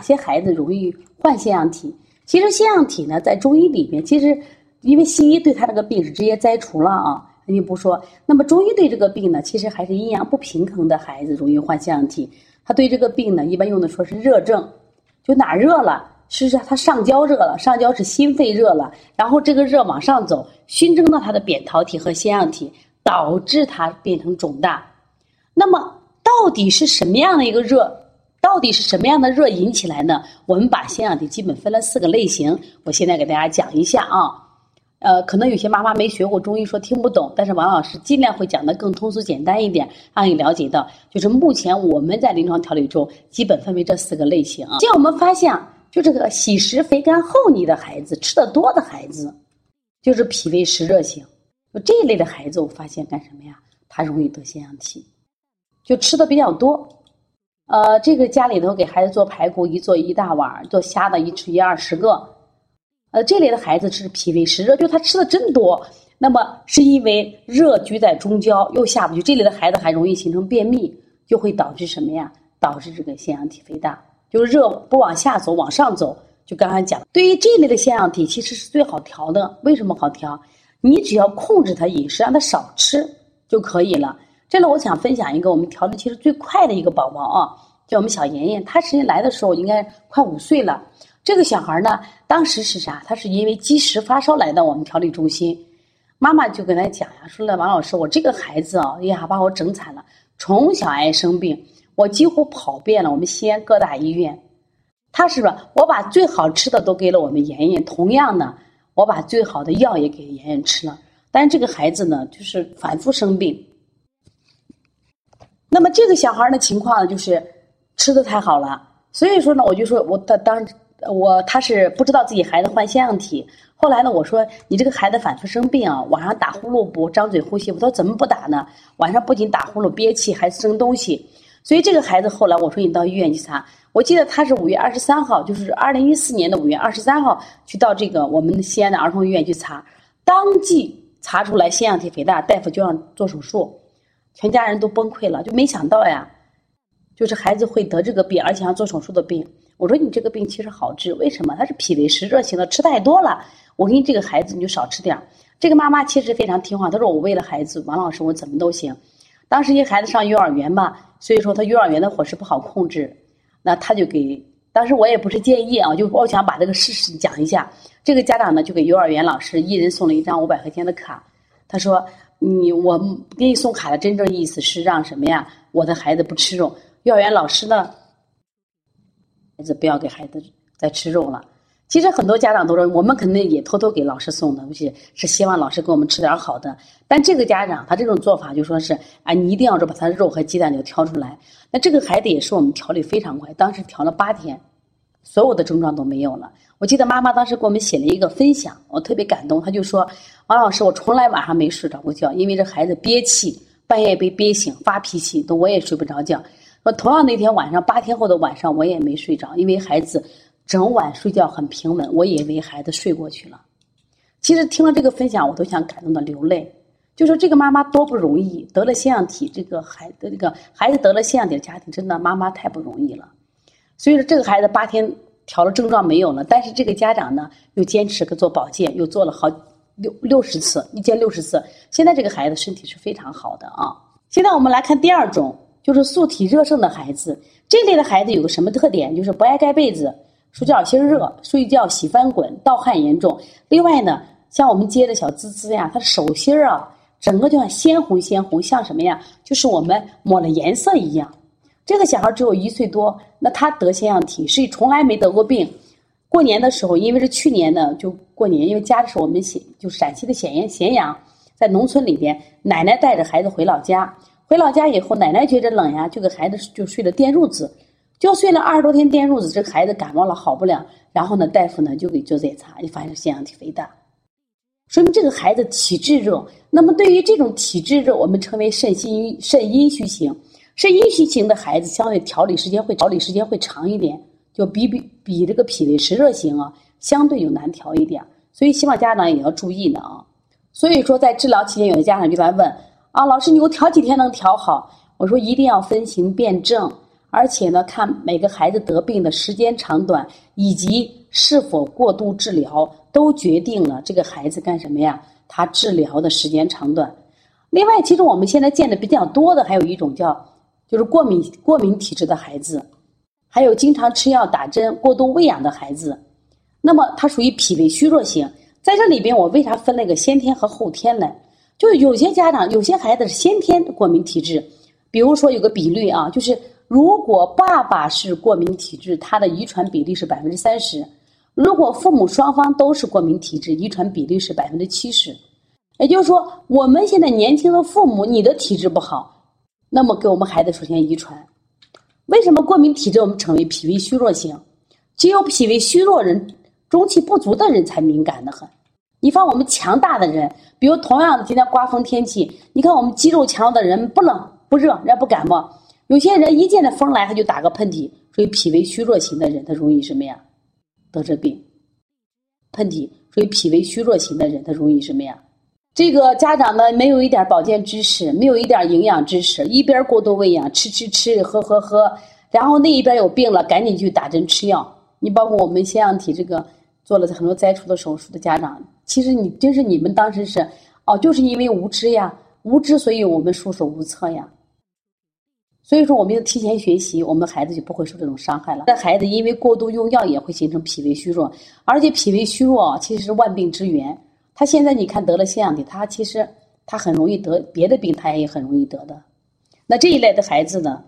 哪些孩子容易患腺样体？其实腺样体呢，在中医里面，其实因为西医对他这个病是直接摘除了啊，肯定不说。那么中医对这个病呢，其实还是阴阳不平衡的孩子容易患腺样体。他对这个病呢，一般用的说是热症，就哪热了，是是他上焦热了，上焦是心肺热了，然后这个热往上走，熏蒸到他的扁桃体和腺样体，导致它变成肿大。那么到底是什么样的一个热？到底是什么样的热引起来呢？我们把腺样体基本分了四个类型，我现在给大家讲一下啊。呃，可能有些妈妈没学过中医，说听不懂，但是王老师尽量会讲的更通俗简单一点，让你了解到，就是目前我们在临床调理中基本分为这四个类型啊。像我们发现，就这个喜食肥甘厚腻的孩子，吃的多的孩子，就是脾胃湿热型，这一类的孩子，我发现干什么呀？他容易得腺样体，就吃的比较多。呃，这个家里头给孩子做排骨，一做一大碗，做虾的一吃一二十个。呃，这类的孩子是脾胃湿热，就他吃的真多。那么是因为热居在中焦，又下不去。这类的孩子还容易形成便秘，就会导致什么呀？导致这个腺样体肥大。就是热不往下走，往上走。就刚才讲，对于这类的腺样体，其实是最好调的。为什么好调？你只要控制他饮食，让他少吃就可以了。这里我想分享一个我们调理其实最快的一个宝宝啊，叫我们小妍妍。她实际来的时候应该快五岁了。这个小孩呢，当时是啥？他是因为积食发烧来到我们调理中心，妈妈就跟他讲呀，说了王老师，我这个孩子啊，哎呀，把我整惨了，从小爱生病，我几乎跑遍了我们西安各大医院，他是吧？我把最好吃的都给了我们妍妍，同样呢，我把最好的药也给妍妍吃了，但是这个孩子呢，就是反复生病。那么这个小孩的情况呢，就是吃的太好了，所以说呢，我就说我当当。我他是不知道自己孩子患腺样体，后来呢，我说你这个孩子反复生病啊，晚上打呼噜不张嘴呼吸？我说怎么不打呢？晚上不仅打呼噜憋气，还生东西。所以这个孩子后来我说你到医院去查，我记得他是五月二十三号，就是二零一四年的五月二十三号去到这个我们西安的儿童医院去查，当即查出来腺样体肥大，大夫就让做手术，全家人都崩溃了，就没想到呀，就是孩子会得这个病，而且要做手术的病。我说你这个病其实好治，为什么？他是脾胃湿热型的，吃太多了。我给你这个孩子你就少吃点这个妈妈其实非常听话，她说我为了孩子，王老师我怎么都行。当时因为孩子上幼儿园嘛，所以说他幼儿园的伙食不好控制，那他就给。当时我也不是建议啊，就我想把这个事实讲一下。这个家长呢就给幼儿园老师一人送了一张五百块钱的卡，他说你我给你送卡的真正意思是让什么呀？我的孩子不吃肉。幼儿园老师呢？孩子不要给孩子再吃肉了。其实很多家长都说，我们肯定也偷偷给老师送东西，是希望老师给我们吃点好的。但这个家长他这种做法就说是，啊，你一定要把他的肉和鸡蛋就挑出来。那这个孩子也是我们调理非常快，当时调了八天，所有的症状都没有了。我记得妈妈当时给我们写了一个分享，我特别感动。她就说，王老师，我从来晚上没睡着过觉，因为这孩子憋气，半夜被憋醒发脾气，都我也睡不着觉。说同样那天晚上八天后的晚上我也没睡着，因为孩子整晚睡觉很平稳，我以为孩子睡过去了。其实听了这个分享，我都想感动的流泪。就说这个妈妈多不容易，得了腺样体，这个孩子这个孩子得了腺样体的家庭，真的妈妈太不容易了。所以说这个孩子八天调了症状没有了，但是这个家长呢又坚持给做保健，又做了好六六十次，一天六十次。现在这个孩子身体是非常好的啊。现在我们来看第二种。就是素体热盛的孩子，这类的孩子有个什么特点？就是不爱盖被子，睡觉心热，睡觉喜翻滚，盗汗严重。另外呢，像我们接的小滋滋呀，他手心儿啊，整个就像鲜红鲜红，像什么呀？就是我们抹了颜色一样。这个小孩只有一岁多，那他得腺样体，是从来没得过病。过年的时候，因为是去年呢，就过年，因为家里是我们咸，就陕西的咸阳，咸阳在农村里边，奶奶带着孩子回老家。回老家以后，奶奶觉着冷呀，就给孩子就睡了电褥子，就睡了二十多天电褥子。这个孩子感冒了好不了，然后呢，大夫呢就给做检查，就发现腺样体肥大，说明这个孩子体质弱。那么对于这种体质热，我们称为肾阴肾阴虚型。是阴虚型的孩子，相对调理时间会调理时间会长一点，就比比比这个脾胃湿热型啊，相对就难调一点。所以希望家长也要注意呢啊。所以说在治疗期间，有的家长就来问。啊，老师，你给我调几天能调好？我说一定要分型辨证，而且呢，看每个孩子得病的时间长短，以及是否过度治疗，都决定了这个孩子干什么呀？他治疗的时间长短。另外，其实我们现在见的比较多的，还有一种叫就是过敏过敏体质的孩子，还有经常吃药打针、过度喂养的孩子。那么，他属于脾胃虚弱型。在这里边，我为啥分了一个先天和后天呢？就是有些家长、有些孩子是先天过敏体质，比如说有个比率啊，就是。如果爸爸是过敏体质，他的遗传比例是百分之三十；如果父母双方都是过敏体质，遗传比例是百分之七十。也就是说，我们现在年轻的父母，你的体质不好，那么给我们孩子首先遗传。为什么过敏体质我们称为脾胃虚弱型？只有脾胃虚弱人、中气不足的人才敏感的很。你放我们强大的人，比如同样的今天刮风天气，你看我们肌肉强的人不冷不热，人家不感冒。有些人一见着风来，他就打个喷嚏，属于脾胃虚弱型的人，他容易什么呀？得这病。喷嚏属于脾胃虚弱型的人，他容易什么呀？这个家长呢，没有一点保健知识，没有一点营养知识，一边过度喂养，吃吃吃，喝喝喝，然后那一边有病了，赶紧去打针吃药。你包括我们腺样体这个做了很多摘除的手术的家长，其实你真是你们当时是哦，就是因为无知呀，无知，所以我们束手无策呀。所以说，我们要提前学习，我们孩子就不会受这种伤害了。这孩子因为过度用药也会形成脾胃虚弱，而且脾胃虚弱其实是万病之源。他现在你看得了腺样体，他其实他很容易得别的病，他也很容易得的。那这一类的孩子呢，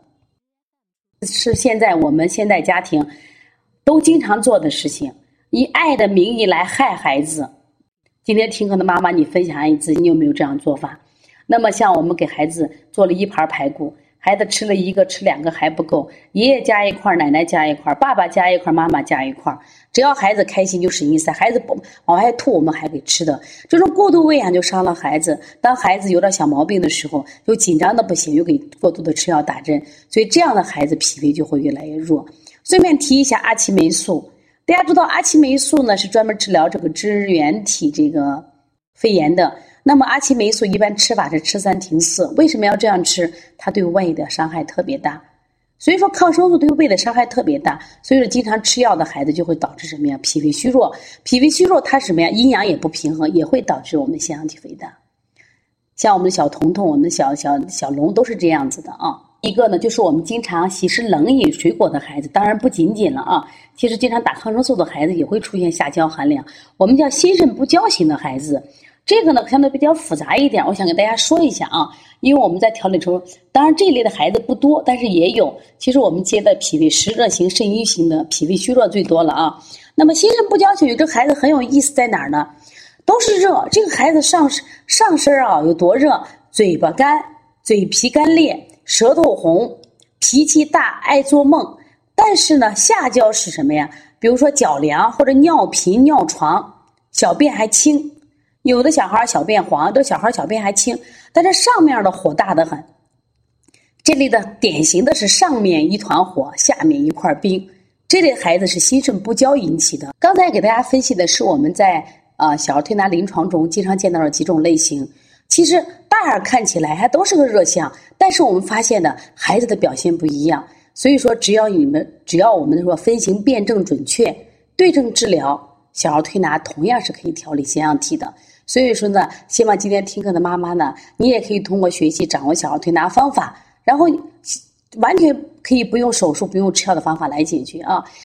是现在我们现代家庭都经常做的事情，以爱的名义来害孩子。今天听课的妈妈，你分享一次，你有没有这样做法？那么像我们给孩子做了一盘排骨。孩子吃了一个，吃两个还不够，爷爷加一块，奶奶加一块，爸爸加一块，妈妈加一块，只要孩子开心就使劲塞，孩子不往外吐，我们还给吃的。这种过度喂养就伤了孩子。当孩子有点小毛病的时候，又紧张的不行，又给过度的吃药打针，所以这样的孩子脾胃就会越来越弱。顺便提一下阿奇霉素，大家知道阿奇霉素呢是专门治疗这个支原体这个肺炎的。那么阿奇霉素一般吃法是吃三停四，为什么要这样吃？它对胃的伤害特别大，所以说抗生素对胃的伤害特别大，所以说经常吃药的孩子就会导致什么呀？脾胃虚弱，脾胃虚弱它什么呀？阴阳也不平衡，也会导致我们腺样体肥大。像我们的小彤彤，我们的小小小龙都是这样子的啊。一个呢，就是我们经常喜食冷饮水果的孩子，当然不仅仅了啊，其实经常打抗生素的孩子也会出现下焦寒凉，我们叫心肾不交型的孩子。这个呢，相对比较复杂一点，我想给大家说一下啊。因为我们在调理中，当然这一类的孩子不多，但是也有。其实我们接的脾胃湿热型、肾阴型的，脾胃虚弱最多了啊。那么心肾不交型，有这孩子很有意思在哪儿呢？都是热，这个孩子上上身啊有多热？嘴巴干，嘴皮干裂，舌头红，脾气大，爱做梦。但是呢，下焦是什么呀？比如说脚凉或者尿频、尿床，小便还轻。有的小孩小便黄，这小孩小便还清，但是上面的火大的很。这类的典型的是上面一团火，下面一块冰。这类孩子是心肾不交引起的。刚才给大家分析的是我们在呃小儿推拿临床中经常见到的几种类型。其实大眼看起来还都是个热象，但是我们发现的孩子的表现不一样。所以说，只要你们只要我们说分型辨证准确，对症治疗，小儿推拿同样是可以调理腺样体的。所以说呢，希望今天听课的妈妈呢，你也可以通过学习掌握小儿推拿方法，然后完全可以不用手术、不用吃药的方法来解决啊。